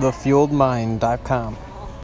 thefueledmind.com.